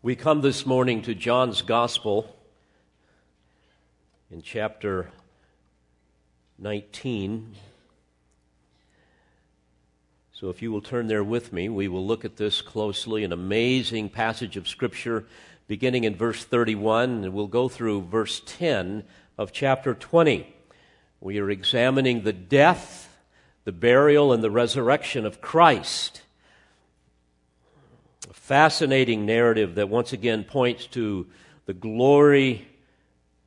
We come this morning to John's Gospel in chapter 19. So, if you will turn there with me, we will look at this closely. An amazing passage of Scripture beginning in verse 31, and we'll go through verse 10 of chapter 20. We are examining the death, the burial, and the resurrection of Christ fascinating narrative that once again points to the glory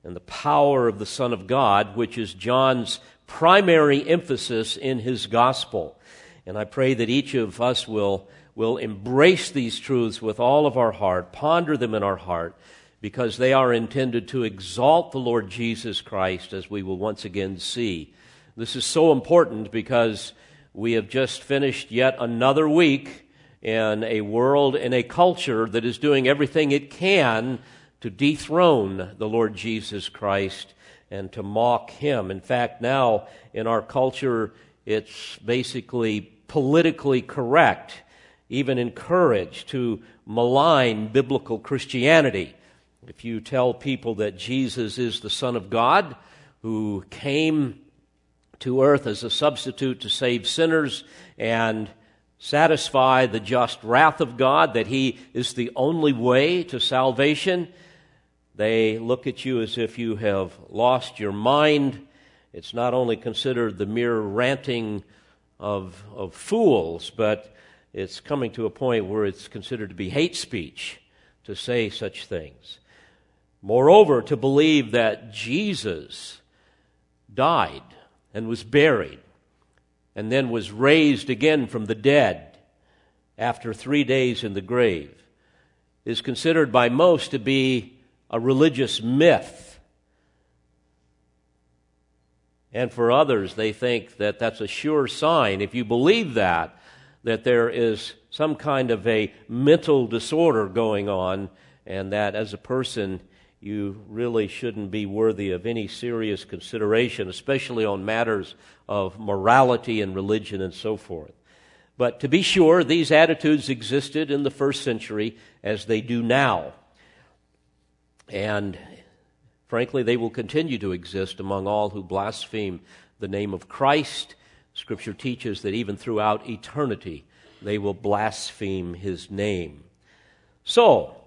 and the power of the Son of God, which is John's primary emphasis in his gospel. And I pray that each of us will, will embrace these truths with all of our heart, ponder them in our heart, because they are intended to exalt the Lord Jesus Christ, as we will once again see. This is so important because we have just finished yet another week in a world, in a culture that is doing everything it can to dethrone the Lord Jesus Christ and to mock him. In fact, now in our culture, it's basically politically correct, even encouraged to malign biblical Christianity. If you tell people that Jesus is the Son of God who came to earth as a substitute to save sinners and satisfy the just wrath of God, that He is the only way to salvation, they look at you as if you have lost your mind. It's not only considered the mere ranting of, of fools, but it's coming to a point where it's considered to be hate speech to say such things. Moreover, to believe that Jesus died and was buried and then was raised again from the dead after three days in the grave is considered by most to be a religious myth. And for others, they think that that's a sure sign. If you believe that, that there is some kind of a mental disorder going on, and that as a person, you really shouldn't be worthy of any serious consideration, especially on matters of morality and religion and so forth. But to be sure, these attitudes existed in the first century as they do now. And frankly, they will continue to exist among all who blaspheme the name of Christ. Scripture teaches that even throughout eternity, they will blaspheme his name. So,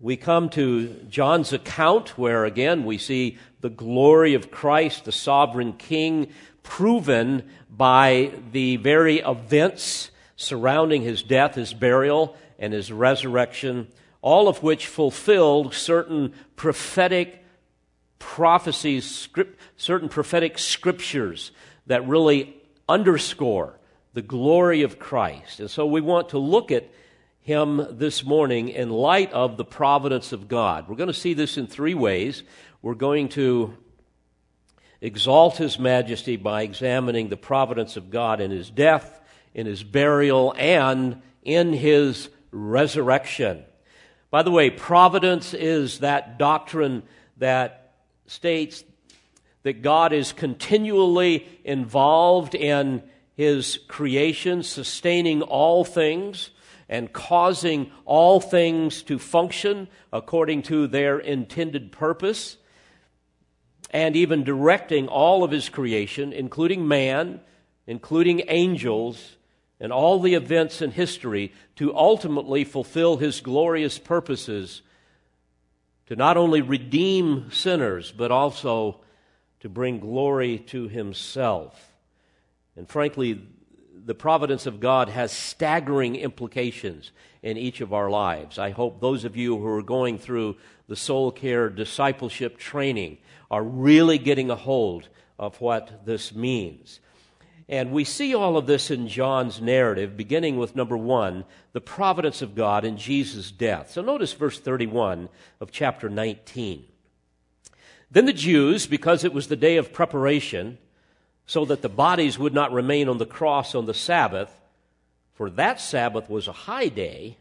we come to John's account, where again we see the glory of Christ, the sovereign King, proven by the very events surrounding his death, his burial, and his resurrection, all of which fulfilled certain prophetic prophecies, script, certain prophetic scriptures that really underscore the glory of Christ. And so we want to look at him this morning in light of the providence of God. We're going to see this in three ways. We're going to exalt his majesty by examining the providence of God in his death, in his burial, and in his resurrection. By the way, providence is that doctrine that states that God is continually involved in his creation, sustaining all things and causing all things to function according to their intended purpose, and even directing all of his creation, including man, including angels, and all the events in history to ultimately fulfill his glorious purposes to not only redeem sinners, but also to bring glory to himself. And frankly, the providence of God has staggering implications in each of our lives. I hope those of you who are going through the soul care discipleship training are really getting a hold of what this means. And we see all of this in John's narrative, beginning with number one, the providence of God in Jesus' death. So notice verse 31 of chapter 19. Then the Jews, because it was the day of preparation, so that the bodies would not remain on the cross on the Sabbath, for that Sabbath was a high day,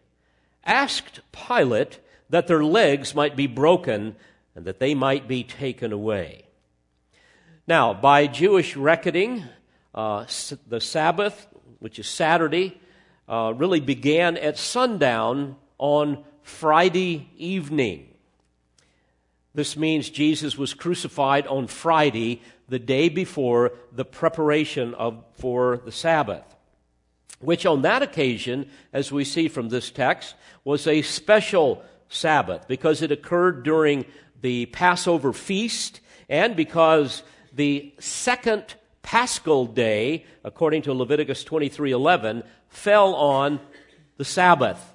asked Pilate that their legs might be broken and that they might be taken away. Now, by Jewish reckoning, uh, the Sabbath, which is Saturday, uh, really began at sundown on Friday evening. This means Jesus was crucified on Friday, the day before the preparation of, for the Sabbath, which on that occasion, as we see from this text, was a special Sabbath because it occurred during the Passover feast and because the second paschal day, according to Leviticus 23:11, fell on the Sabbath.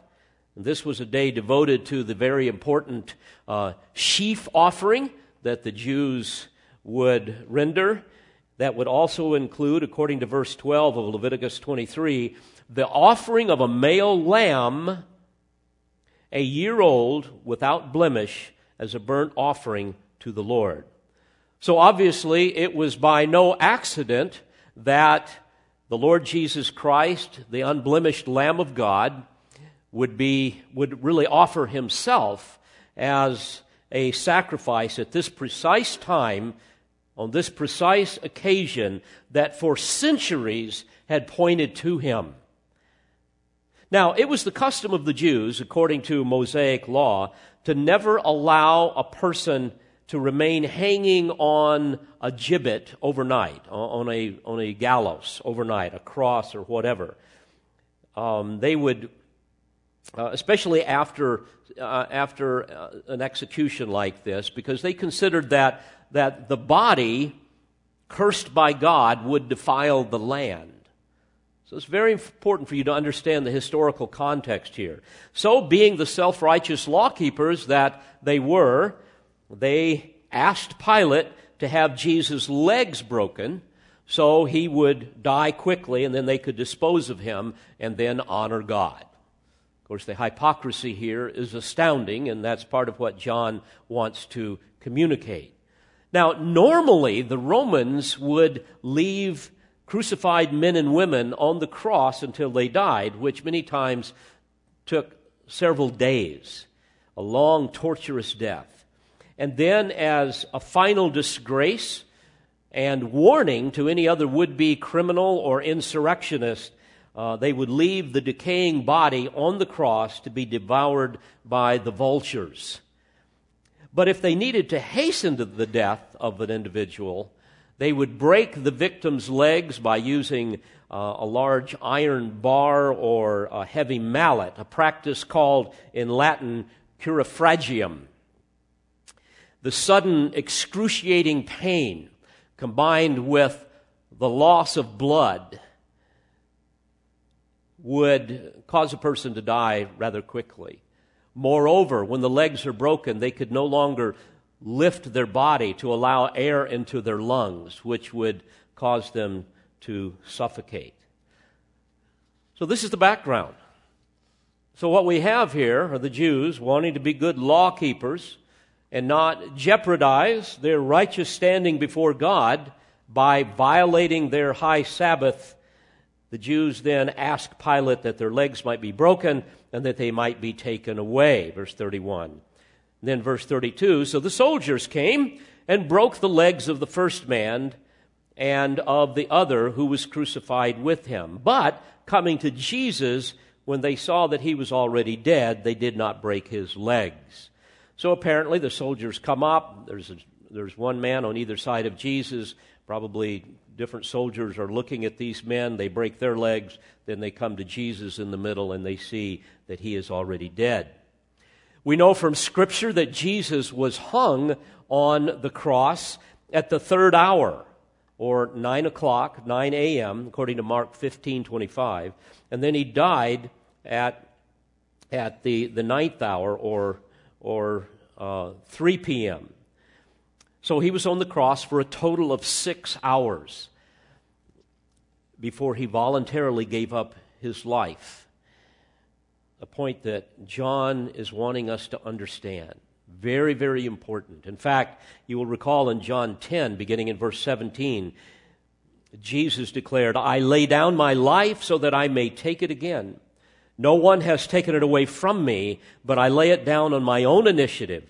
This was a day devoted to the very important uh, sheaf offering that the Jews would render. That would also include, according to verse 12 of Leviticus 23, the offering of a male lamb, a year old, without blemish, as a burnt offering to the Lord. So obviously, it was by no accident that the Lord Jesus Christ, the unblemished Lamb of God, would be would really offer himself as a sacrifice at this precise time on this precise occasion that for centuries had pointed to him. Now, it was the custom of the Jews, according to Mosaic law, to never allow a person to remain hanging on a gibbet overnight, on a, on a gallows overnight, a cross or whatever. Um, they would, uh, especially after, uh, after uh, an execution like this, because they considered that, that the body cursed by God would defile the land. So it's very important for you to understand the historical context here. So, being the self righteous lawkeepers that they were, they asked Pilate to have Jesus' legs broken so he would die quickly and then they could dispose of him and then honor God. Of course, the hypocrisy here is astounding, and that's part of what John wants to communicate. Now, normally the Romans would leave crucified men and women on the cross until they died, which many times took several days, a long, torturous death. And then, as a final disgrace and warning to any other would be criminal or insurrectionist, uh, they would leave the decaying body on the cross to be devoured by the vultures. But if they needed to hasten to the death of an individual, they would break the victim's legs by using uh, a large iron bar or a heavy mallet, a practice called in Latin crurifragium. the sudden excruciating pain combined with the loss of blood would cause a person to die rather quickly. Moreover, when the legs are broken, they could no longer lift their body to allow air into their lungs, which would cause them to suffocate. So, this is the background. So, what we have here are the Jews wanting to be good law keepers and not jeopardize their righteous standing before God by violating their high Sabbath, the Jews then asked Pilate that their legs might be broken and that they might be taken away. Verse 31. And then verse 32 So the soldiers came and broke the legs of the first man and of the other who was crucified with him. But coming to Jesus, when they saw that he was already dead, they did not break his legs. So apparently the soldiers come up. There's, a, there's one man on either side of Jesus. Probably different soldiers are looking at these men. They break their legs. Then they come to Jesus in the middle and they see that he is already dead. We know from Scripture that Jesus was hung on the cross at the third hour, or 9 o'clock, 9 a.m., according to Mark 15 25. And then he died at, at the, the ninth hour, or or uh, 3 p.m. So he was on the cross for a total of six hours before he voluntarily gave up his life. A point that John is wanting us to understand. Very, very important. In fact, you will recall in John 10, beginning in verse 17, Jesus declared, I lay down my life so that I may take it again. No one has taken it away from me, but I lay it down on my own initiative.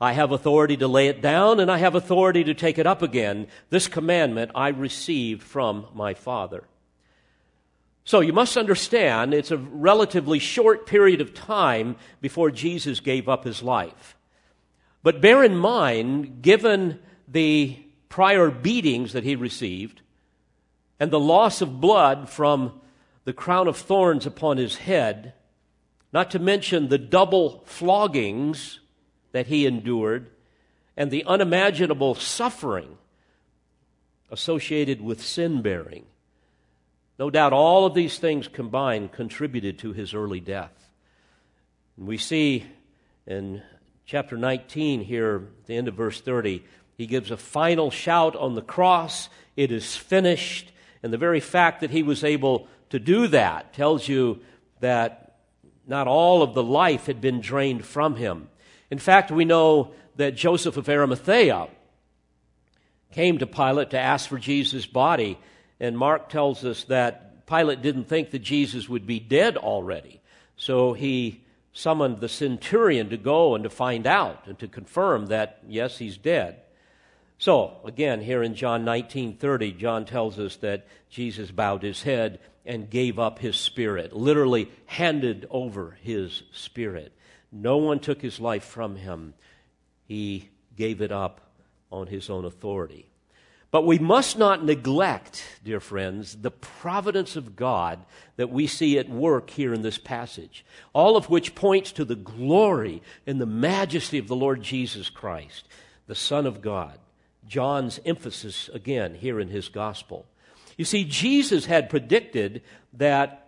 I have authority to lay it down, and I have authority to take it up again. This commandment I received from my Father. So you must understand it's a relatively short period of time before Jesus gave up his life. But bear in mind, given the prior beatings that he received and the loss of blood from the crown of thorns upon his head, not to mention the double floggings that he endured and the unimaginable suffering associated with sin bearing. No doubt all of these things combined contributed to his early death. And we see in chapter 19 here, at the end of verse 30, he gives a final shout on the cross it is finished. And the very fact that he was able to do that tells you that not all of the life had been drained from him. In fact, we know that Joseph of Arimathea came to Pilate to ask for Jesus' body, and Mark tells us that Pilate didn't think that Jesus would be dead already. So he summoned the centurion to go and to find out and to confirm that, yes, he's dead. So, again, here in John 19:30, John tells us that Jesus bowed his head and gave up his spirit, literally handed over his spirit. No one took his life from him. He gave it up on his own authority. But we must not neglect, dear friends, the providence of God that we see at work here in this passage, all of which points to the glory and the majesty of the Lord Jesus Christ, the Son of God. John's emphasis again here in his gospel. You see, Jesus had predicted that,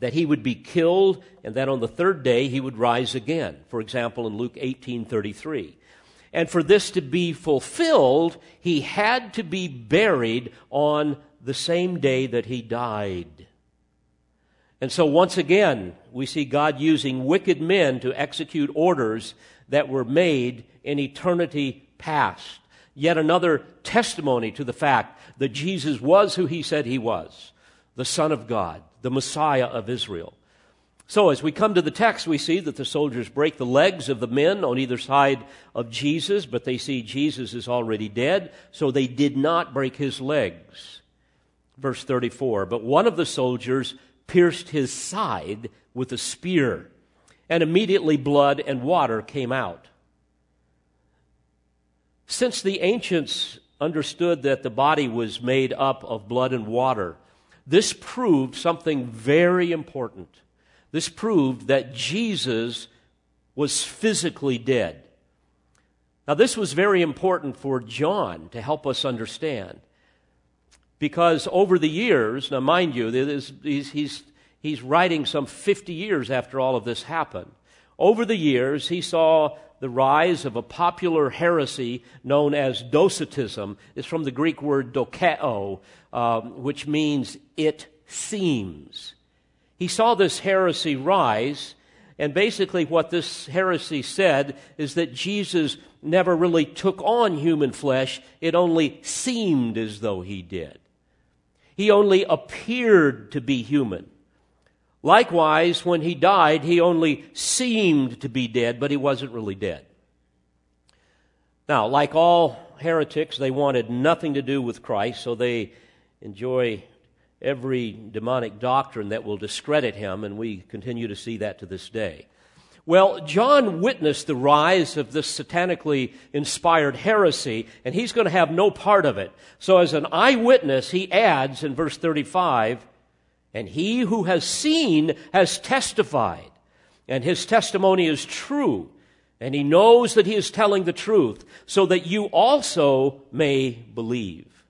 that he would be killed and that on the third day he would rise again. For example, in Luke 18 33. And for this to be fulfilled, he had to be buried on the same day that he died. And so, once again, we see God using wicked men to execute orders that were made in eternity past. Yet another testimony to the fact that Jesus was who he said he was the Son of God, the Messiah of Israel. So, as we come to the text, we see that the soldiers break the legs of the men on either side of Jesus, but they see Jesus is already dead, so they did not break his legs. Verse 34 But one of the soldiers pierced his side with a spear, and immediately blood and water came out. Since the ancients understood that the body was made up of blood and water, this proved something very important this proved that Jesus was physically dead. Now, this was very important for John to help us understand. Because over the years, now mind you, he's, he's, he's writing some 50 years after all of this happened. Over the years, he saw the rise of a popular heresy known as Docetism. It's from the Greek word dokeo, um, which means it seems. He saw this heresy rise, and basically what this heresy said is that Jesus never really took on human flesh, it only seemed as though he did. He only appeared to be human. Likewise, when he died, he only seemed to be dead, but he wasn't really dead. Now, like all heretics, they wanted nothing to do with Christ, so they enjoy every demonic doctrine that will discredit him, and we continue to see that to this day. Well, John witnessed the rise of this satanically inspired heresy, and he's going to have no part of it. So, as an eyewitness, he adds in verse 35 And he who has seen has testified, and his testimony is true, and he knows that he is telling the truth, so that you also may believe.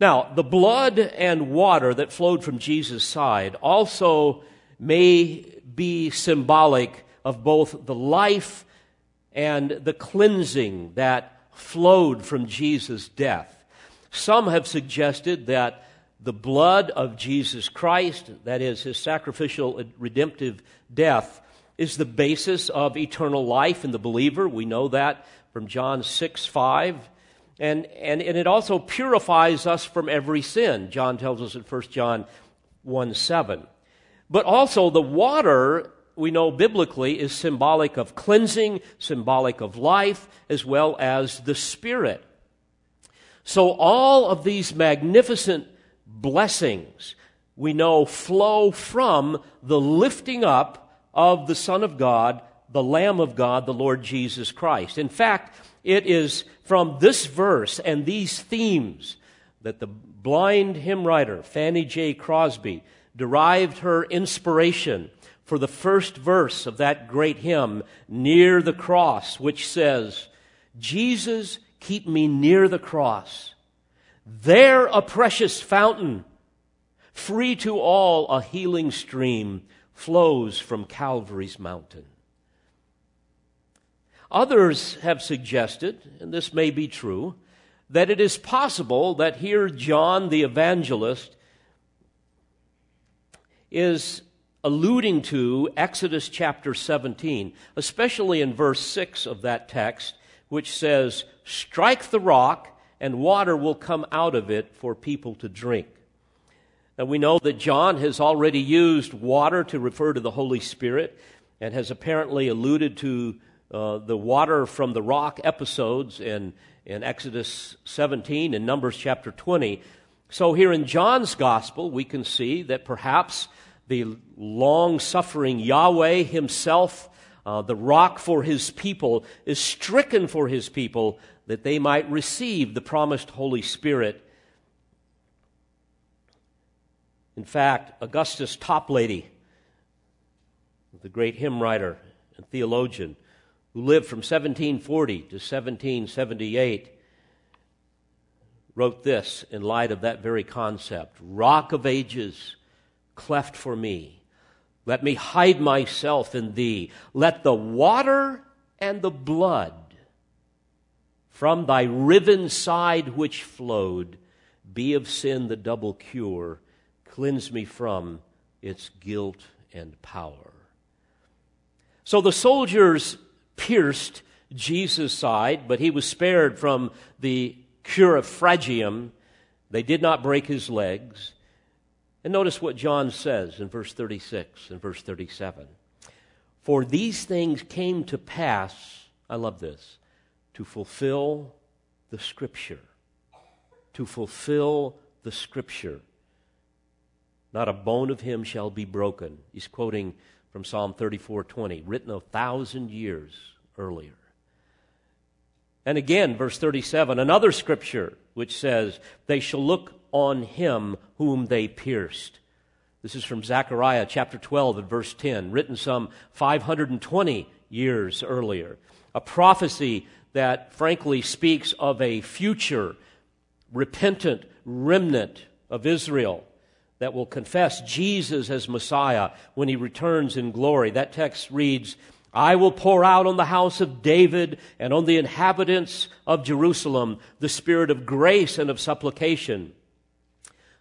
Now, the blood and water that flowed from Jesus' side also may be symbolic of both the life and the cleansing that flowed from Jesus' death. Some have suggested that the blood of Jesus Christ, that is, his sacrificial redemptive death, is the basis of eternal life in the believer. We know that from John 6 5. And, and, and it also purifies us from every sin. John tells us in 1 John 1 7. But also, the water, we know biblically, is symbolic of cleansing, symbolic of life, as well as the Spirit. So, all of these magnificent blessings we know, flow from the lifting up of the Son of God, the Lamb of God, the Lord Jesus Christ. In fact, it is from this verse and these themes that the blind hymn writer, Fanny J. Crosby, derived her inspiration for the first verse of that great hymn, Near the Cross, which says, Jesus, keep me near the cross. There a precious fountain, free to all a healing stream, flows from Calvary's mountain. Others have suggested, and this may be true, that it is possible that here John the evangelist is alluding to Exodus chapter 17, especially in verse 6 of that text, which says, Strike the rock, and water will come out of it for people to drink. Now we know that John has already used water to refer to the Holy Spirit and has apparently alluded to uh, the water from the rock episodes in, in Exodus 17 and Numbers chapter 20. So here in John's gospel, we can see that perhaps the long suffering Yahweh himself, uh, the rock for his people, is stricken for his people that they might receive the promised Holy Spirit. In fact, Augustus Toplady, the great hymn writer and theologian, who lived from 1740 to 1778, wrote this in light of that very concept Rock of ages cleft for me. Let me hide myself in thee. Let the water and the blood from thy riven side which flowed be of sin the double cure. Cleanse me from its guilt and power. So the soldiers pierced Jesus' side, but he was spared from the crurifragium. They did not break his legs. And notice what John says in verse 36 and verse 37. For these things came to pass, I love this, to fulfill the scripture. To fulfill the scripture. Not a bone of him shall be broken. He's quoting from Psalm 34:20, written a thousand years earlier. And again, verse 37, another scripture which says, They shall look on him whom they pierced. This is from Zechariah chapter 12 and verse 10, written some 520 years earlier. A prophecy that frankly speaks of a future repentant remnant of Israel that will confess Jesus as Messiah when he returns in glory. That text reads, I will pour out on the house of David and on the inhabitants of Jerusalem the spirit of grace and of supplication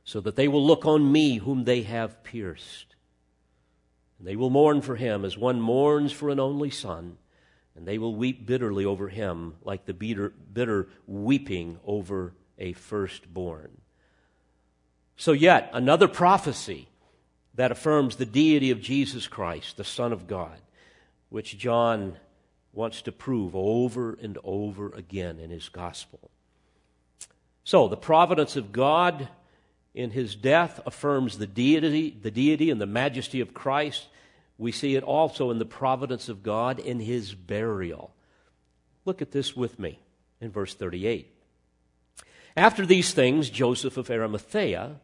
so that they will look on me whom they have pierced. And they will mourn for him as one mourns for an only son, and they will weep bitterly over him like the bitter, bitter weeping over a firstborn. So, yet another prophecy that affirms the deity of Jesus Christ, the Son of God, which John wants to prove over and over again in his gospel. So, the providence of God in his death affirms the deity, the deity and the majesty of Christ. We see it also in the providence of God in his burial. Look at this with me in verse 38. After these things, Joseph of Arimathea,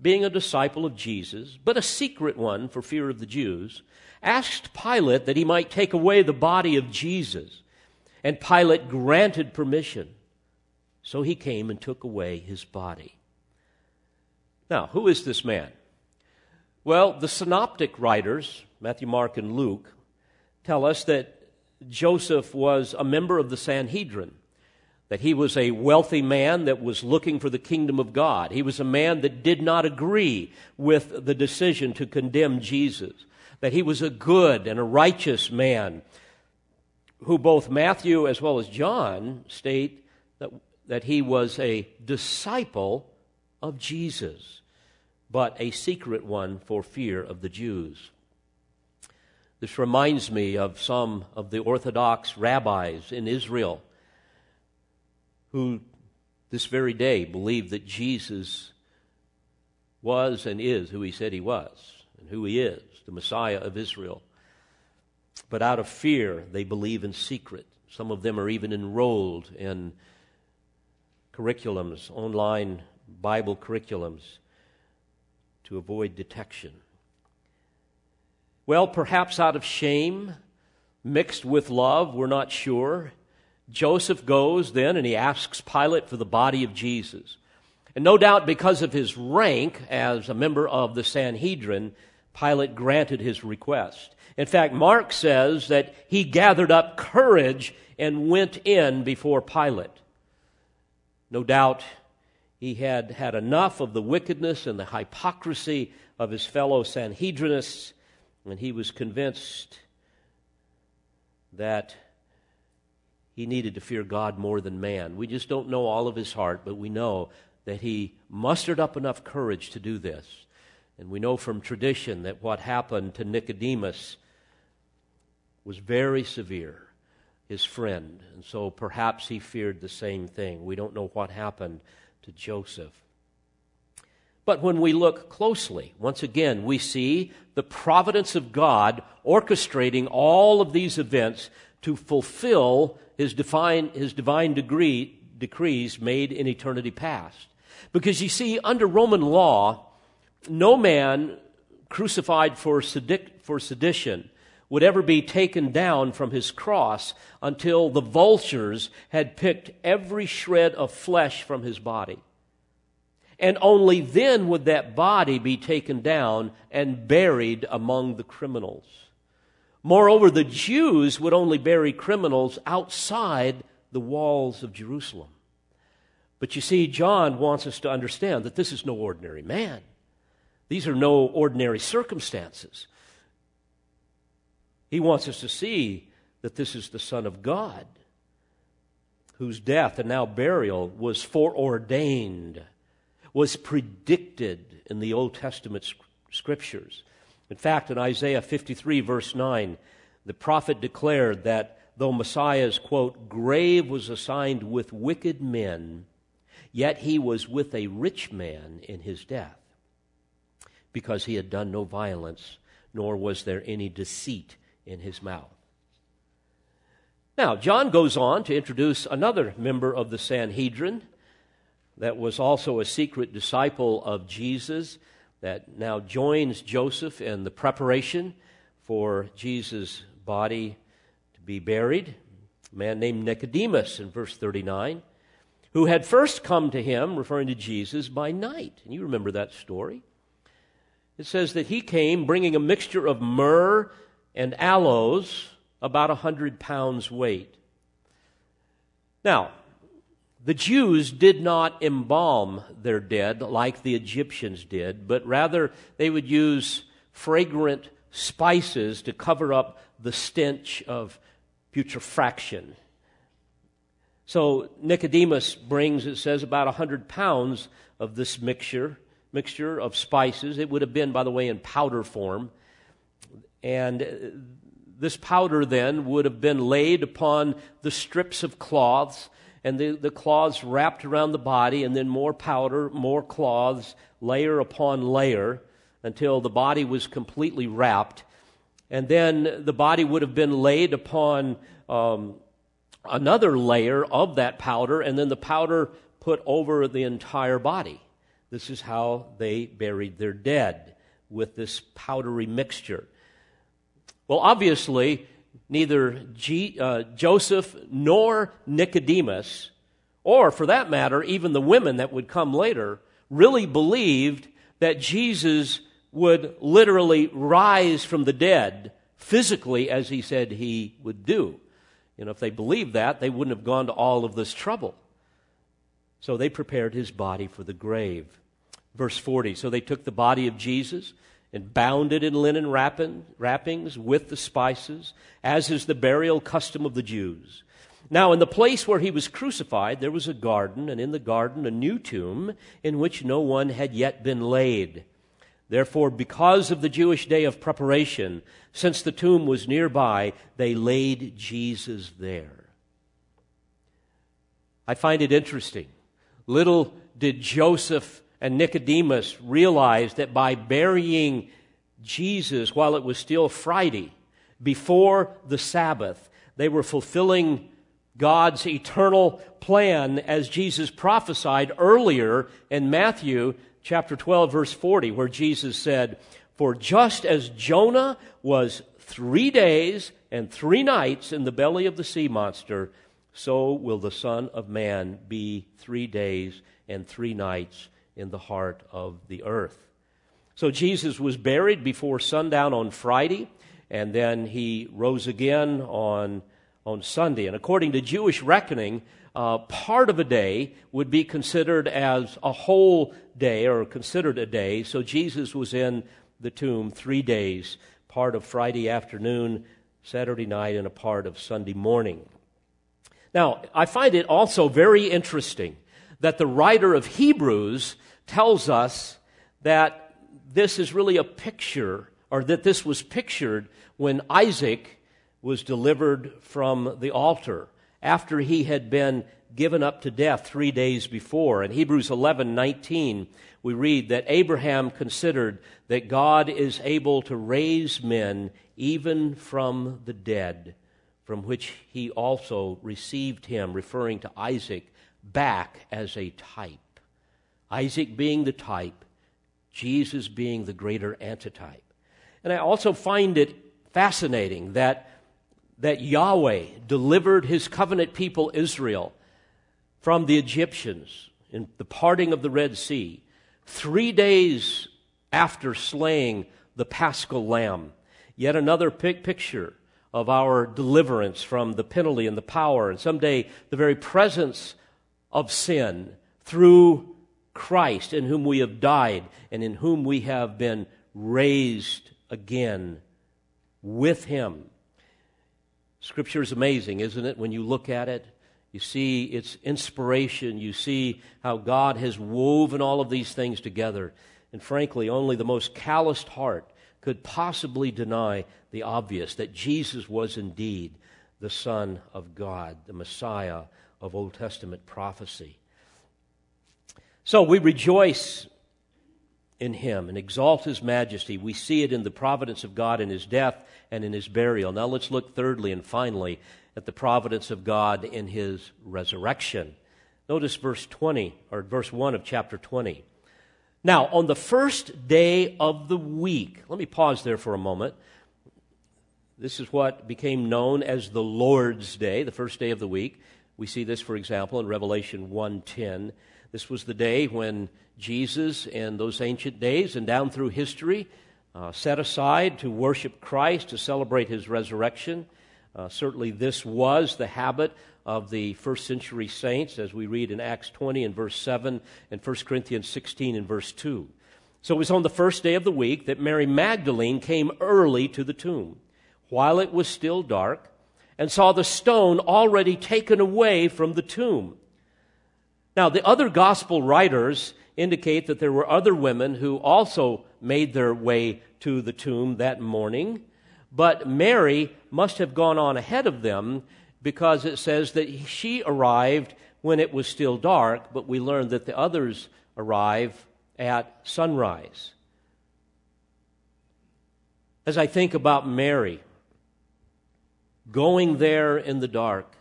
being a disciple of Jesus, but a secret one for fear of the Jews, asked Pilate that he might take away the body of Jesus. And Pilate granted permission. So he came and took away his body. Now, who is this man? Well, the synoptic writers, Matthew, Mark, and Luke, tell us that Joseph was a member of the Sanhedrin, that he was a wealthy man that was looking for the kingdom of God. He was a man that did not agree with the decision to condemn Jesus, that he was a good and a righteous man who both Matthew as well as John state that, that he was a disciple of Jesus, but a secret one for fear of the Jews. This reminds me of some of the Orthodox rabbis in Israel who this very day believe that Jesus was and is who he said he was and who he is, the Messiah of Israel. But out of fear, they believe in secret. Some of them are even enrolled in curriculums, online Bible curriculums, to avoid detection. Well, perhaps out of shame, mixed with love, we're not sure. Joseph goes then and he asks Pilate for the body of Jesus. And no doubt because of his rank as a member of the Sanhedrin, Pilate granted his request. In fact, Mark says that he gathered up courage and went in before Pilate. No doubt he had had enough of the wickedness and the hypocrisy of his fellow Sanhedrinists, and he was convinced that he needed to fear God more than man. We just don't know all of his heart, but we know that he mustered up enough courage to do this. And we know from tradition that what happened to Nicodemus was very severe, his friend. And so perhaps he feared the same thing. We don't know what happened to Joseph. But when we look closely, once again, we see the providence of God orchestrating all of these events to fulfill his divine, his divine degree, decrees made in eternity past. Because you see, under Roman law, no man crucified for, for sedition would ever be taken down from his cross until the vultures had picked every shred of flesh from his body. And only then would that body be taken down and buried among the criminals. Moreover, the Jews would only bury criminals outside the walls of Jerusalem. But you see, John wants us to understand that this is no ordinary man. These are no ordinary circumstances. He wants us to see that this is the Son of God, whose death and now burial was foreordained, was predicted in the Old Testament scriptures. In fact, in Isaiah 53, verse 9, the prophet declared that though Messiah's, quote, grave was assigned with wicked men, Yet he was with a rich man in his death, because he had done no violence, nor was there any deceit in his mouth. Now, John goes on to introduce another member of the Sanhedrin that was also a secret disciple of Jesus that now joins Joseph in the preparation for Jesus' body to be buried. A man named Nicodemus in verse 39 who had first come to him, referring to Jesus, by night. And you remember that story. It says that he came bringing a mixture of myrrh and aloes, about a hundred pounds weight. Now, the Jews did not embalm their dead like the Egyptians did, but rather they would use fragrant spices to cover up the stench of putrefaction so Nicodemus brings, it says, about 100 pounds of this mixture, mixture of spices. It would have been, by the way, in powder form. And uh, this powder then would have been laid upon the strips of cloths, and the, the cloths wrapped around the body, and then more powder, more cloths, layer upon layer, until the body was completely wrapped. And then the body would have been laid upon um, another layer of that powder, and then the powder put over the entire body. This is how they buried their dead with this powdery mixture. Well, obviously, neither G, uh, Joseph nor Nicodemus, or for that matter, even the women that would come later, really believed that Jesus would literally rise from the dead physically as he said he would do. You know, if they believed that, they wouldn't have gone to all of this trouble. So they prepared his body for the grave. Verse 40 So they took the body of Jesus and bound it in linen wrappings with the spices, as is the burial custom of the Jews. Now, in the place where he was crucified, there was a garden, and in the garden a new tomb in which no one had yet been laid. Therefore, because of the Jewish day of preparation, since the tomb was nearby, they laid Jesus there. I find it interesting. Little did Joseph and Nicodemus realized that by burying Jesus while it was still Friday, before the Sabbath, they were fulfilling God's eternal plan as Jesus prophesied earlier in Matthew chapter 12, verse 40, where Jesus said, For just as Jonah was three days and three nights in the belly of the sea monster, so will the Son of Man be three days and three nights in the heart of the earth. So Jesus was buried before sundown on Friday, and then he rose again on, on Sunday. And according to Jewish reckoning, uh, part of a day would be considered as a whole day or considered a day. So Jesus was in the tomb three days, part of Friday afternoon, Saturday night, and a part of Sunday morning. Now, I find it also very interesting that the writer of Hebrews tells us that this is really a picture, or that this was pictured when Isaac was delivered from the altar after he had been given up to death three days before. In Hebrews 11 19, we read that Abraham considered that God is able to raise men even from the dead, from which he also received him, referring to Isaac, back as a type. Isaac being the type, Jesus being the greater antitype. And I also find it fascinating that, that Yahweh delivered his covenant people Israel from the Egyptians in the parting of the Red Sea three days after slaying the paschal lamb. Yet another picture of our deliverance from the penalty and the power, and someday the very presence of sin through Christ, in whom we have died and in whom we have been raised again with Him. Scripture is amazing, isn't it? When you look at it, you see its inspiration. You see how God has woven all of these things together. And frankly, only the most calloused heart could possibly deny the obvious that Jesus was indeed the Son of God, the Messiah of Old Testament prophecy. So we rejoice in him and exalt his majesty. We see it in the providence of God in his death and in his burial. Now let's look thirdly and finally at the providence of God in his resurrection. Notice verse 20 or verse 1 of chapter 20. Now, on the first day of the week, let me pause there for a moment. This is what became known as the Lord's Day, the first day of the week. We see this, for example, in Revelation 1:10. This was the day when Jesus, in those ancient days and down through history, uh, set aside to worship Christ, to celebrate his resurrection. Uh, certainly, this was the habit of the first century saints, as we read in Acts 20 and verse 7 and 1 Corinthians 16 and verse 2. So it was on the first day of the week that Mary Magdalene came early to the tomb, while it was still dark, and saw the stone already taken away from the tomb. Now, the other gospel writers indicate that there were other women who also made their way to the tomb that morning, but Mary must have gone on ahead of them because it says that she arrived when it was still dark, but we learn that the others arrive at sunrise. As I think about Mary going there in the dark,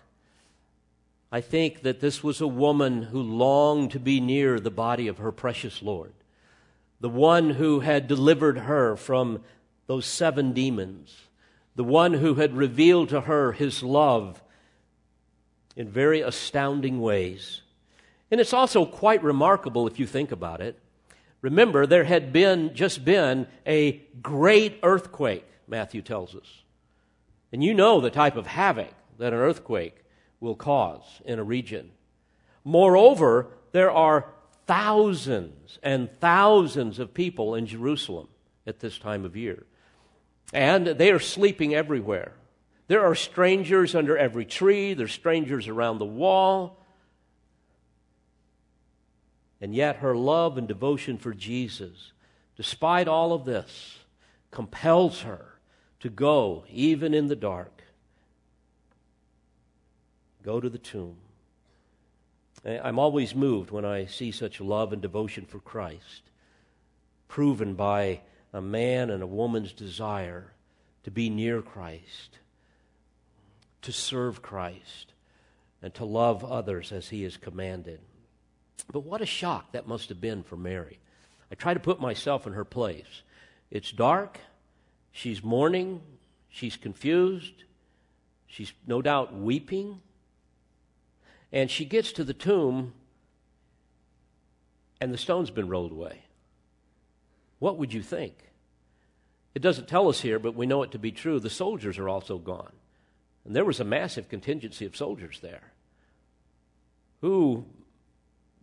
I think that this was a woman who longed to be near the body of her precious Lord, the one who had delivered her from those seven demons, the one who had revealed to her his love in very astounding ways. And it's also quite remarkable if you think about it. Remember, there had been just been a great earthquake, Matthew tells us. And you know the type of havoc that an earthquake will cause in a region. Moreover, there are thousands and thousands of people in Jerusalem at this time of year. And they are sleeping everywhere. There are strangers under every tree, there's strangers around the wall. And yet, her love and devotion for Jesus, despite all of this, compels her to go, even in the dark, Go to the tomb. I'm always moved when I see such love and devotion for Christ, proven by a man and a woman's desire to be near Christ, to serve Christ, and to love others as he has commanded. But what a shock that must have been for Mary. I try to put myself in her place. It's dark, she's mourning, she's confused, she's no doubt weeping. And she gets to the tomb, and the stone's been rolled away. What would you think? It doesn't tell us here, but we know it to be true. The soldiers are also gone. And there was a massive contingency of soldiers there who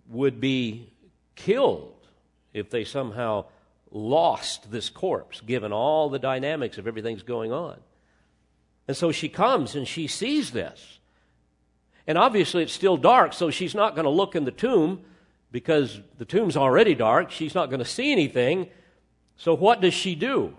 would be killed if they somehow lost this corpse, given all the dynamics of everything's going on. And so she comes and she sees this. And obviously it's still dark, so she's not going to look in the tomb because the tomb's already dark. She's not going to see anything. So what does she do?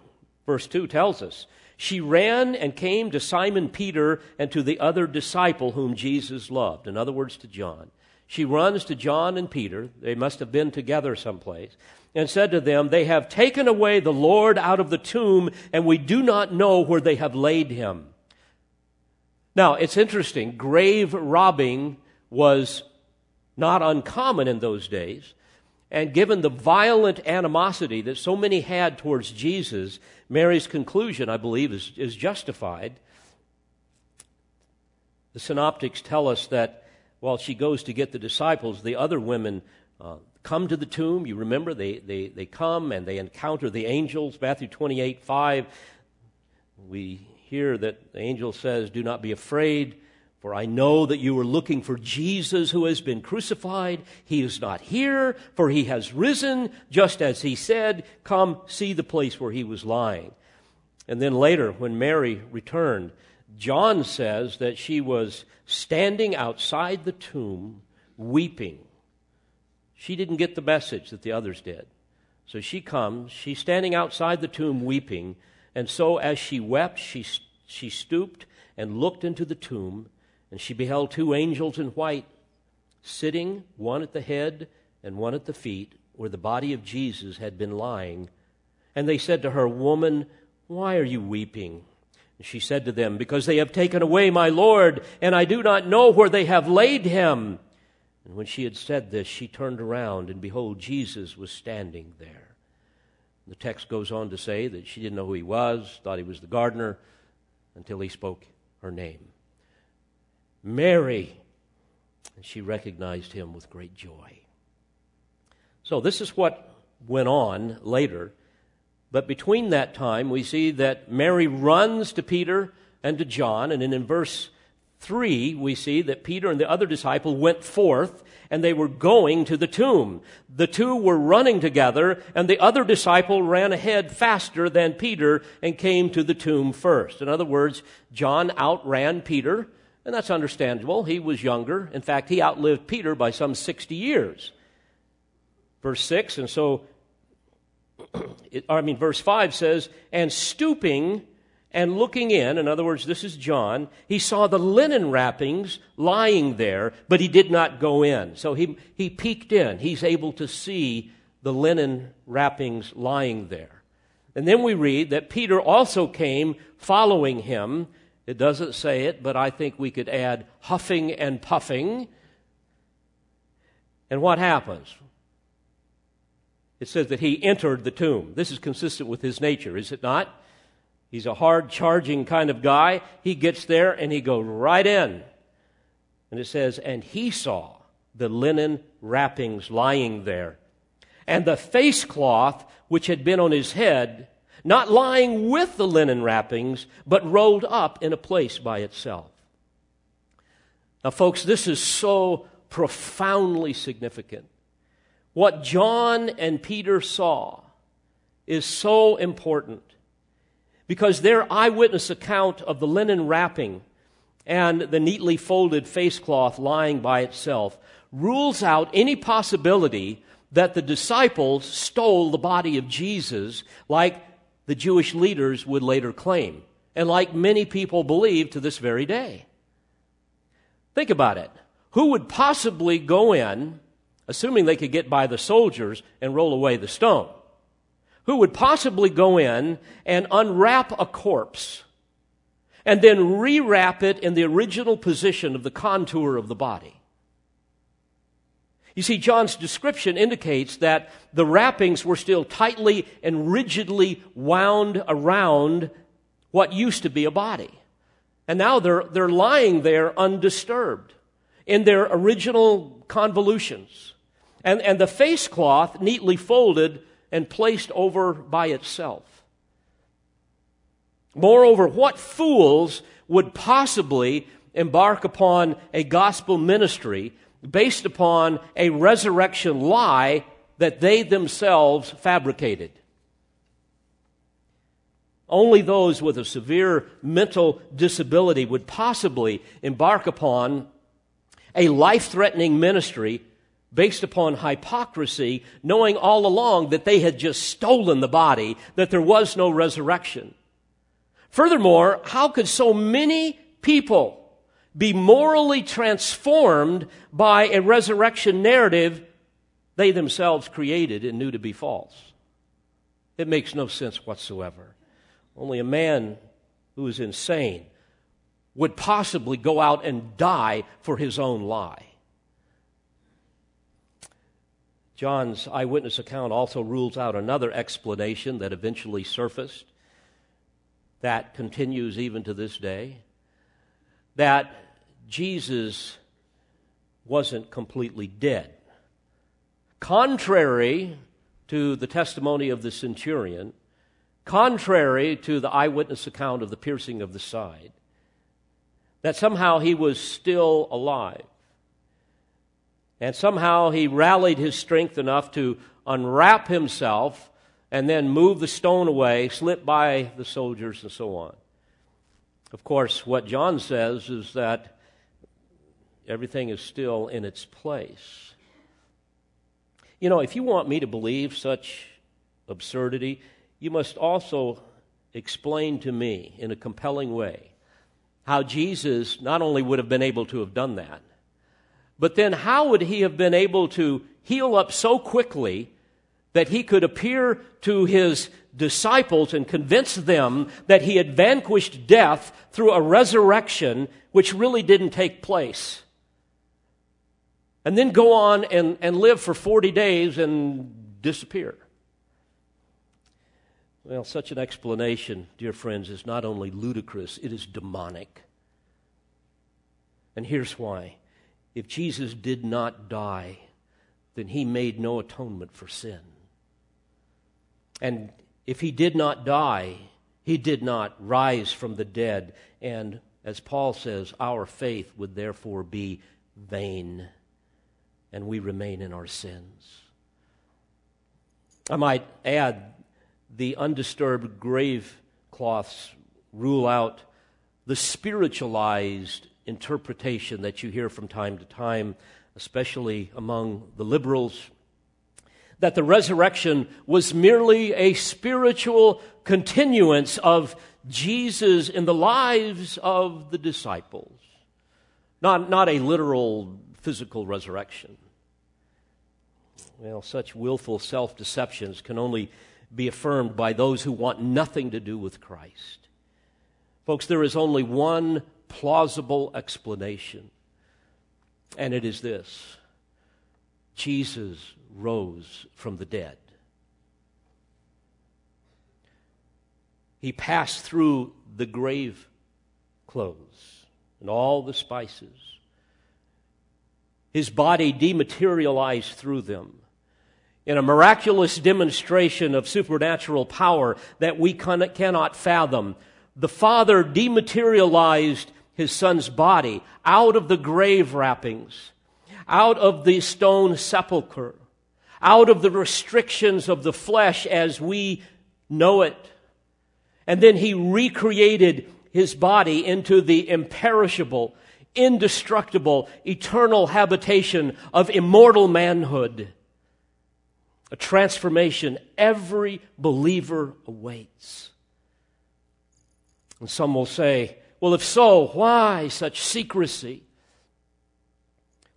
Verse 2 tells us. She ran and came to Simon Peter and to the other disciple whom Jesus loved. In other words, to John. She runs to John and Peter. They must have been together someplace. And said to them, They have taken away the Lord out of the tomb, and we do not know where they have laid him. Now, it's interesting. Grave robbing was not uncommon in those days. And given the violent animosity that so many had towards Jesus, Mary's conclusion, I believe, is, is justified. The synoptics tell us that while she goes to get the disciples, the other women uh, come to the tomb. You remember, they, they, they come and they encounter the angels. Matthew 28 5, we hear that the angel says, Do not be afraid, for I know that you are looking for Jesus who has been crucified. He is not here, for he has risen, just as he said. Come see the place where he was lying. And then later, when Mary returned, John says that she was standing outside the tomb weeping. She didn't get the message that the others did. So she comes, she's standing outside the tomb weeping, and so as she wept, she, she stooped and looked into the tomb, and she beheld two angels in white sitting, one at the head and one at the feet, where the body of Jesus had been lying. And they said to her, Woman, why are you weeping? She said to them, Because they have taken away my Lord, and I do not know where they have laid him. And when she had said this, she turned around, and behold, Jesus was standing there. The text goes on to say that she didn't know who he was, thought he was the gardener, until he spoke her name Mary. And she recognized him with great joy. So, this is what went on later. But between that time, we see that Mary runs to Peter and to John. And then in verse 3, we see that Peter and the other disciple went forth and they were going to the tomb. The two were running together, and the other disciple ran ahead faster than Peter and came to the tomb first. In other words, John outran Peter, and that's understandable. He was younger. In fact, he outlived Peter by some 60 years. Verse 6, and so it, I mean, verse 5 says, And stooping and looking in, in other words, this is John, he saw the linen wrappings lying there, but he did not go in. So he, he peeked in. He's able to see the linen wrappings lying there. And then we read that Peter also came following him. It doesn't say it, but I think we could add huffing and puffing. And what happens? It says that he entered the tomb. This is consistent with his nature, is it not? He's a hard charging kind of guy. He gets there and he goes right in. And it says, and he saw the linen wrappings lying there, and the face cloth which had been on his head, not lying with the linen wrappings, but rolled up in a place by itself. Now, folks, this is so profoundly significant. What John and Peter saw is so important because their eyewitness account of the linen wrapping and the neatly folded face cloth lying by itself rules out any possibility that the disciples stole the body of Jesus like the Jewish leaders would later claim, and like many people believe to this very day. Think about it. who would possibly go in, assuming they could get by the soldiers, and roll away the stone? Who would possibly go in and unwrap a corpse and then rewrap it in the original position of the contour of the body? You see, John's description indicates that the wrappings were still tightly and rigidly wound around what used to be a body. And now they're, they're lying there undisturbed in their original convolutions. And, and the face cloth neatly folded and placed over by itself. Moreover, what fools would possibly embark upon a gospel ministry based upon a resurrection lie that they themselves fabricated? Only those with a severe mental disability would possibly embark upon a life threatening ministry based upon hypocrisy, knowing all along that they had just stolen the body, that there was no resurrection. Furthermore, how could so many people be morally transformed by a resurrection narrative they themselves created and knew to be false? It makes no sense whatsoever. Only a man who is insane would possibly go out and die for his own lie. John's eyewitness account also rules out another explanation that eventually surfaced, that continues even to this day, that Jesus wasn't completely dead. Contrary to the testimony of the centurion, contrary to the eyewitness account of the piercing of the side, that somehow he was still alive. And somehow he rallied his strength enough to unwrap himself and then move the stone away, slip by the soldiers, and so on. Of course, what John says is that everything is still in its place. You know, if you want me to believe such absurdity, you must also explain to me in a compelling way how Jesus not only would have been able to have done that, but then how would he have been able to heal up so quickly that he could appear to his disciples and convince them that he had vanquished death through a resurrection which really didn't take place? And then go on and, and live for 40 days and disappear. Well, such an explanation, dear friends, is not only ludicrous, it is demonic. And here's why. If Jesus did not die, then he made no atonement for sin. And if he did not die, he did not rise from the dead. And as Paul says, our faith would therefore be vain, and we remain in our sins. I might add the undisturbed grave cloths rule out the spiritualized interpretation that you hear from time to time, especially among the liberals, that the resurrection was merely a spiritual continuance of Jesus in the lives of the disciples, not, not a literal physical resurrection. Well, such willful self deceptions can only be affirmed by those who want nothing to do with Christ. Folks, there is only one plausible explanation, and it is this Jesus rose from the dead. He passed through the grave clothes and all the spices. His body dematerialized through them in a miraculous demonstration of supernatural power that we cannot fathom. The Father dematerialized his son's body out of the grave wrappings, out of the stone sepulchre, out of the restrictions of the flesh as we know it. And then he recreated his body into the imperishable, indestructible, eternal habitation of immortal manhood a transformation every believer awaits. And some will say, well, if so, why such secrecy?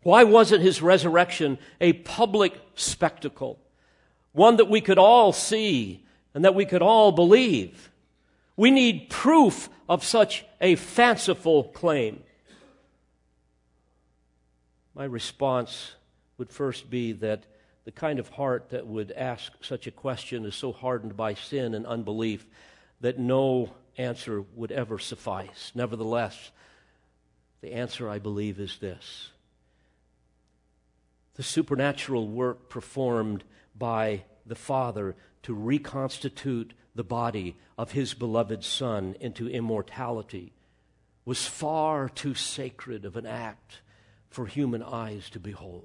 Why wasn't his resurrection a public spectacle? One that we could all see and that we could all believe. We need proof of such a fanciful claim. My response would first be that the kind of heart that would ask such a question is so hardened by sin and unbelief that no answer would ever suffice. Nevertheless, the answer, I believe, is this the supernatural work performed by the Father to reconstitute the body of his beloved Son into immortality was far too sacred of an act for human eyes to behold.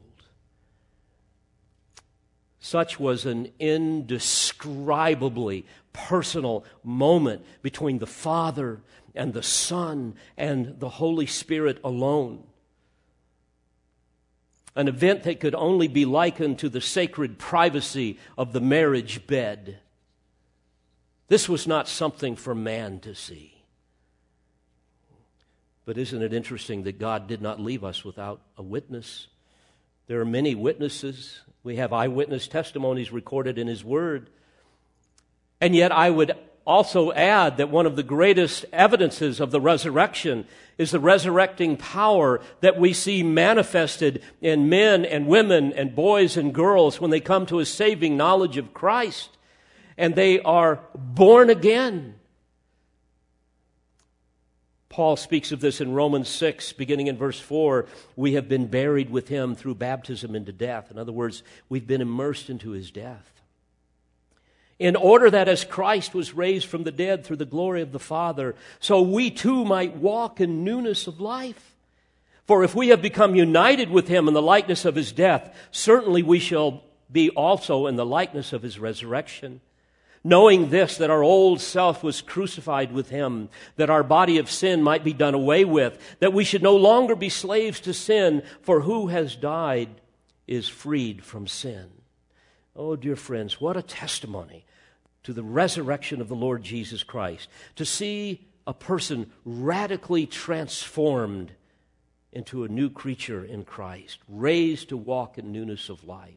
Such was an indescribably personal moment between the Father and the Son and the Holy Spirit alone. An event that could only be likened to the sacred privacy of the marriage bed. This was not something for man to see. But isn't it interesting that God did not leave us without a witness? There are many witnesses. We have eyewitness testimonies recorded in His Word. And yet, I would also add that one of the greatest evidences of the resurrection is the resurrecting power that we see manifested in men and women and boys and girls when they come to a saving knowledge of Christ and they are born again. Paul speaks of this in Romans 6, beginning in verse 4. We have been buried with him through baptism into death. In other words, we've been immersed into his death. In order that as Christ was raised from the dead through the glory of the Father, so we too might walk in newness of life. For if we have become united with him in the likeness of his death, certainly we shall be also in the likeness of his resurrection knowing this, that our old self was crucified with him, that our body of sin might be done away with, that we should no longer be slaves to sin, for who has died is freed from sin. Oh, dear friends, what a testimony to the resurrection of the Lord Jesus Christ. To see a person radically transformed into a new creature in Christ, raised to walk in newness of life.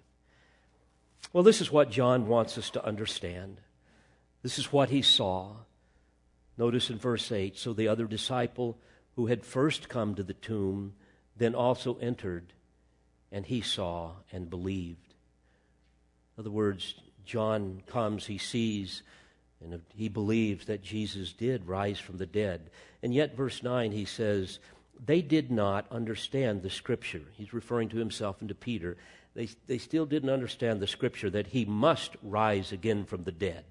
Well, this is what John wants us to understand. This is what he saw. Notice in verse 8 so the other disciple who had first come to the tomb then also entered, and he saw and believed. In other words, John comes, he sees, and he believes that Jesus did rise from the dead. And yet, verse 9, he says, they did not understand the scripture. He's referring to himself and to Peter. They, they still didn't understand the scripture that he must rise again from the dead.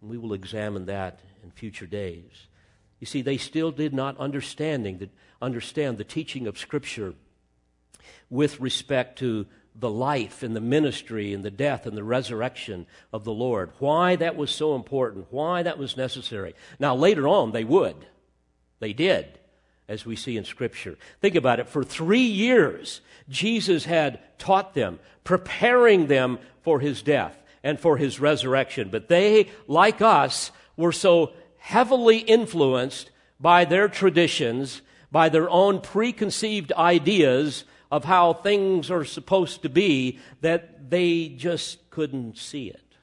And we will examine that in future days. You see, they still did not understanding the, understand the teaching of Scripture with respect to the life and the ministry and the death and the resurrection of the Lord. Why that was so important, why that was necessary. Now, later on, they would. They did, as we see in Scripture. Think about it. For three years, Jesus had taught them, preparing them for his death and for his resurrection. But they, like us, were so heavily influenced by their traditions, by their own preconceived ideas of how things are supposed to be, that they just couldn't see it.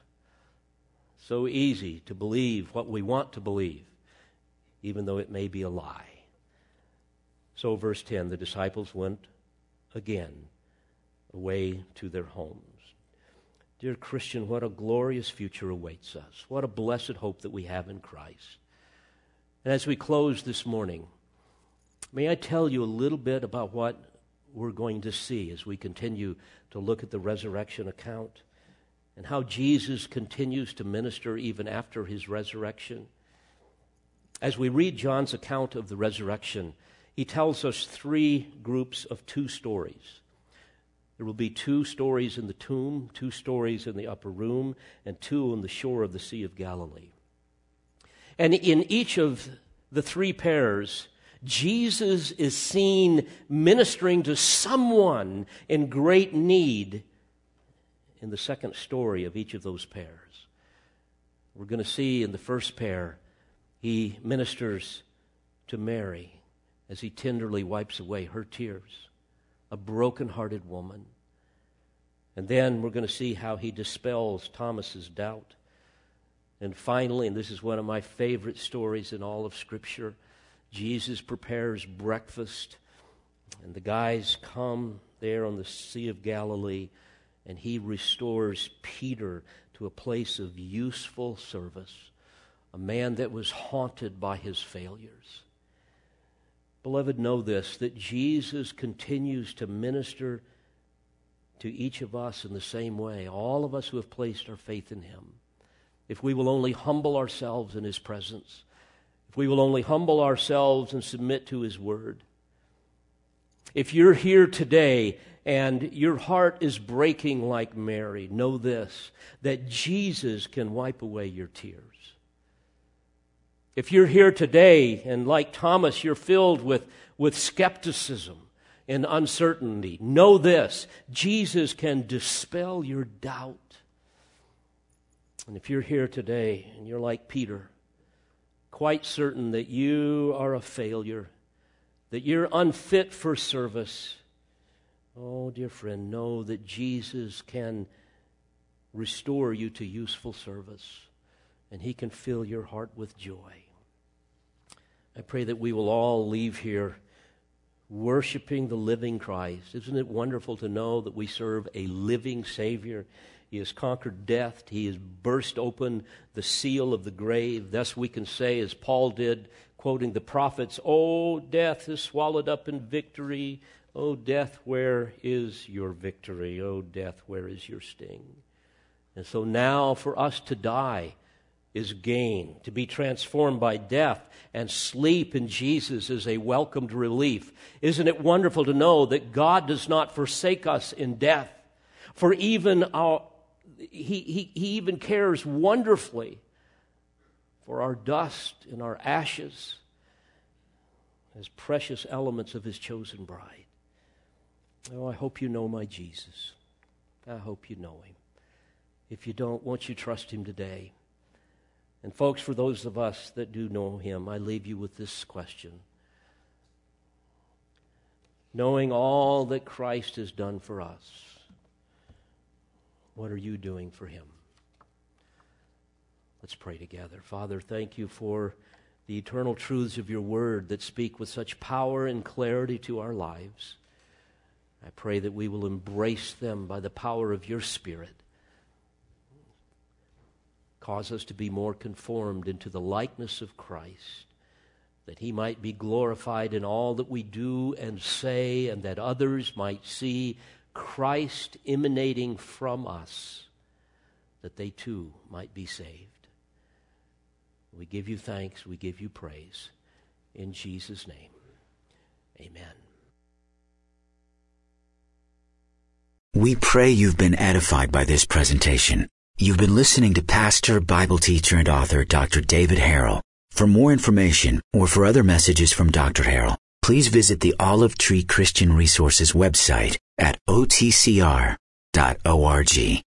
So easy to believe what we want to believe, even though it may be a lie. So, verse 10 the disciples went again away to their homes. Dear Christian, what a glorious future awaits us. What a blessed hope that we have in Christ. And as we close this morning, may I tell you a little bit about what we're going to see as we continue to look at the resurrection account and how Jesus continues to minister even after his resurrection. As we read John's account of the resurrection, he tells us three groups of two stories. There will be two stories in the tomb, two stories in the upper room, and two on the shore of the Sea of Galilee. And in each of the three pairs, Jesus is seen ministering to someone in great need in the second story of each of those pairs. We're going to see in the first pair, he ministers to Mary as he tenderly wipes away her tears a broken-hearted woman. And then we're going to see how he dispels Thomas's doubt. And finally, and this is one of my favorite stories in all of Scripture, Jesus prepares breakfast, and the guys come there on the Sea of Galilee, and he restores Peter to a place of useful service, a man that was haunted by his failures. Beloved, know this that Jesus continues to minister to each of us in the same way, all of us who have placed our faith in him. If we will only humble ourselves in his presence, if we will only humble ourselves and submit to His Word. If you're here today and your heart is breaking like Mary, know this that Jesus can wipe away your tears. If you're here today and like Thomas, you're filled with, with skepticism and uncertainty, know this Jesus can dispel your doubt. And if you're here today and you're like Peter, quite certain that you are a failure, that you're unfit for service, oh, dear friend, know that Jesus can restore you to useful service and he can fill your heart with joy. I pray that we will all leave here worshiping the living Christ. Isn't it wonderful to know that we serve a living Savior? He has conquered death. He has burst open the seal of the grave. Thus, we can say, as Paul did, quoting the prophets, O death is swallowed up in victory. O death, where is your victory? O death, where is your sting? And so now, for us to die is gain. To be transformed by death and sleep in Jesus is a welcomed relief. Isn't it wonderful to know that God does not forsake us in death? For even our, he, he, he even cares wonderfully for our dust and our ashes as precious elements of his chosen bride. Oh, I hope you know my Jesus. I hope you know him. If you don't, won't you trust him today? And, folks, for those of us that do know him, I leave you with this question. Knowing all that Christ has done for us, what are you doing for him? Let's pray together. Father, thank you for the eternal truths of your word that speak with such power and clarity to our lives. I pray that we will embrace them by the power of your Spirit. Cause us to be more conformed into the likeness of Christ, that he might be glorified in all that we do and say, and that others might see Christ emanating from us, that they too might be saved. We give you thanks, we give you praise. In Jesus' name, amen. We pray you've been edified by this presentation. You've been listening to pastor, Bible teacher, and author Dr. David Harrell. For more information or for other messages from Dr. Harrell, please visit the Olive Tree Christian Resources website at otcr.org.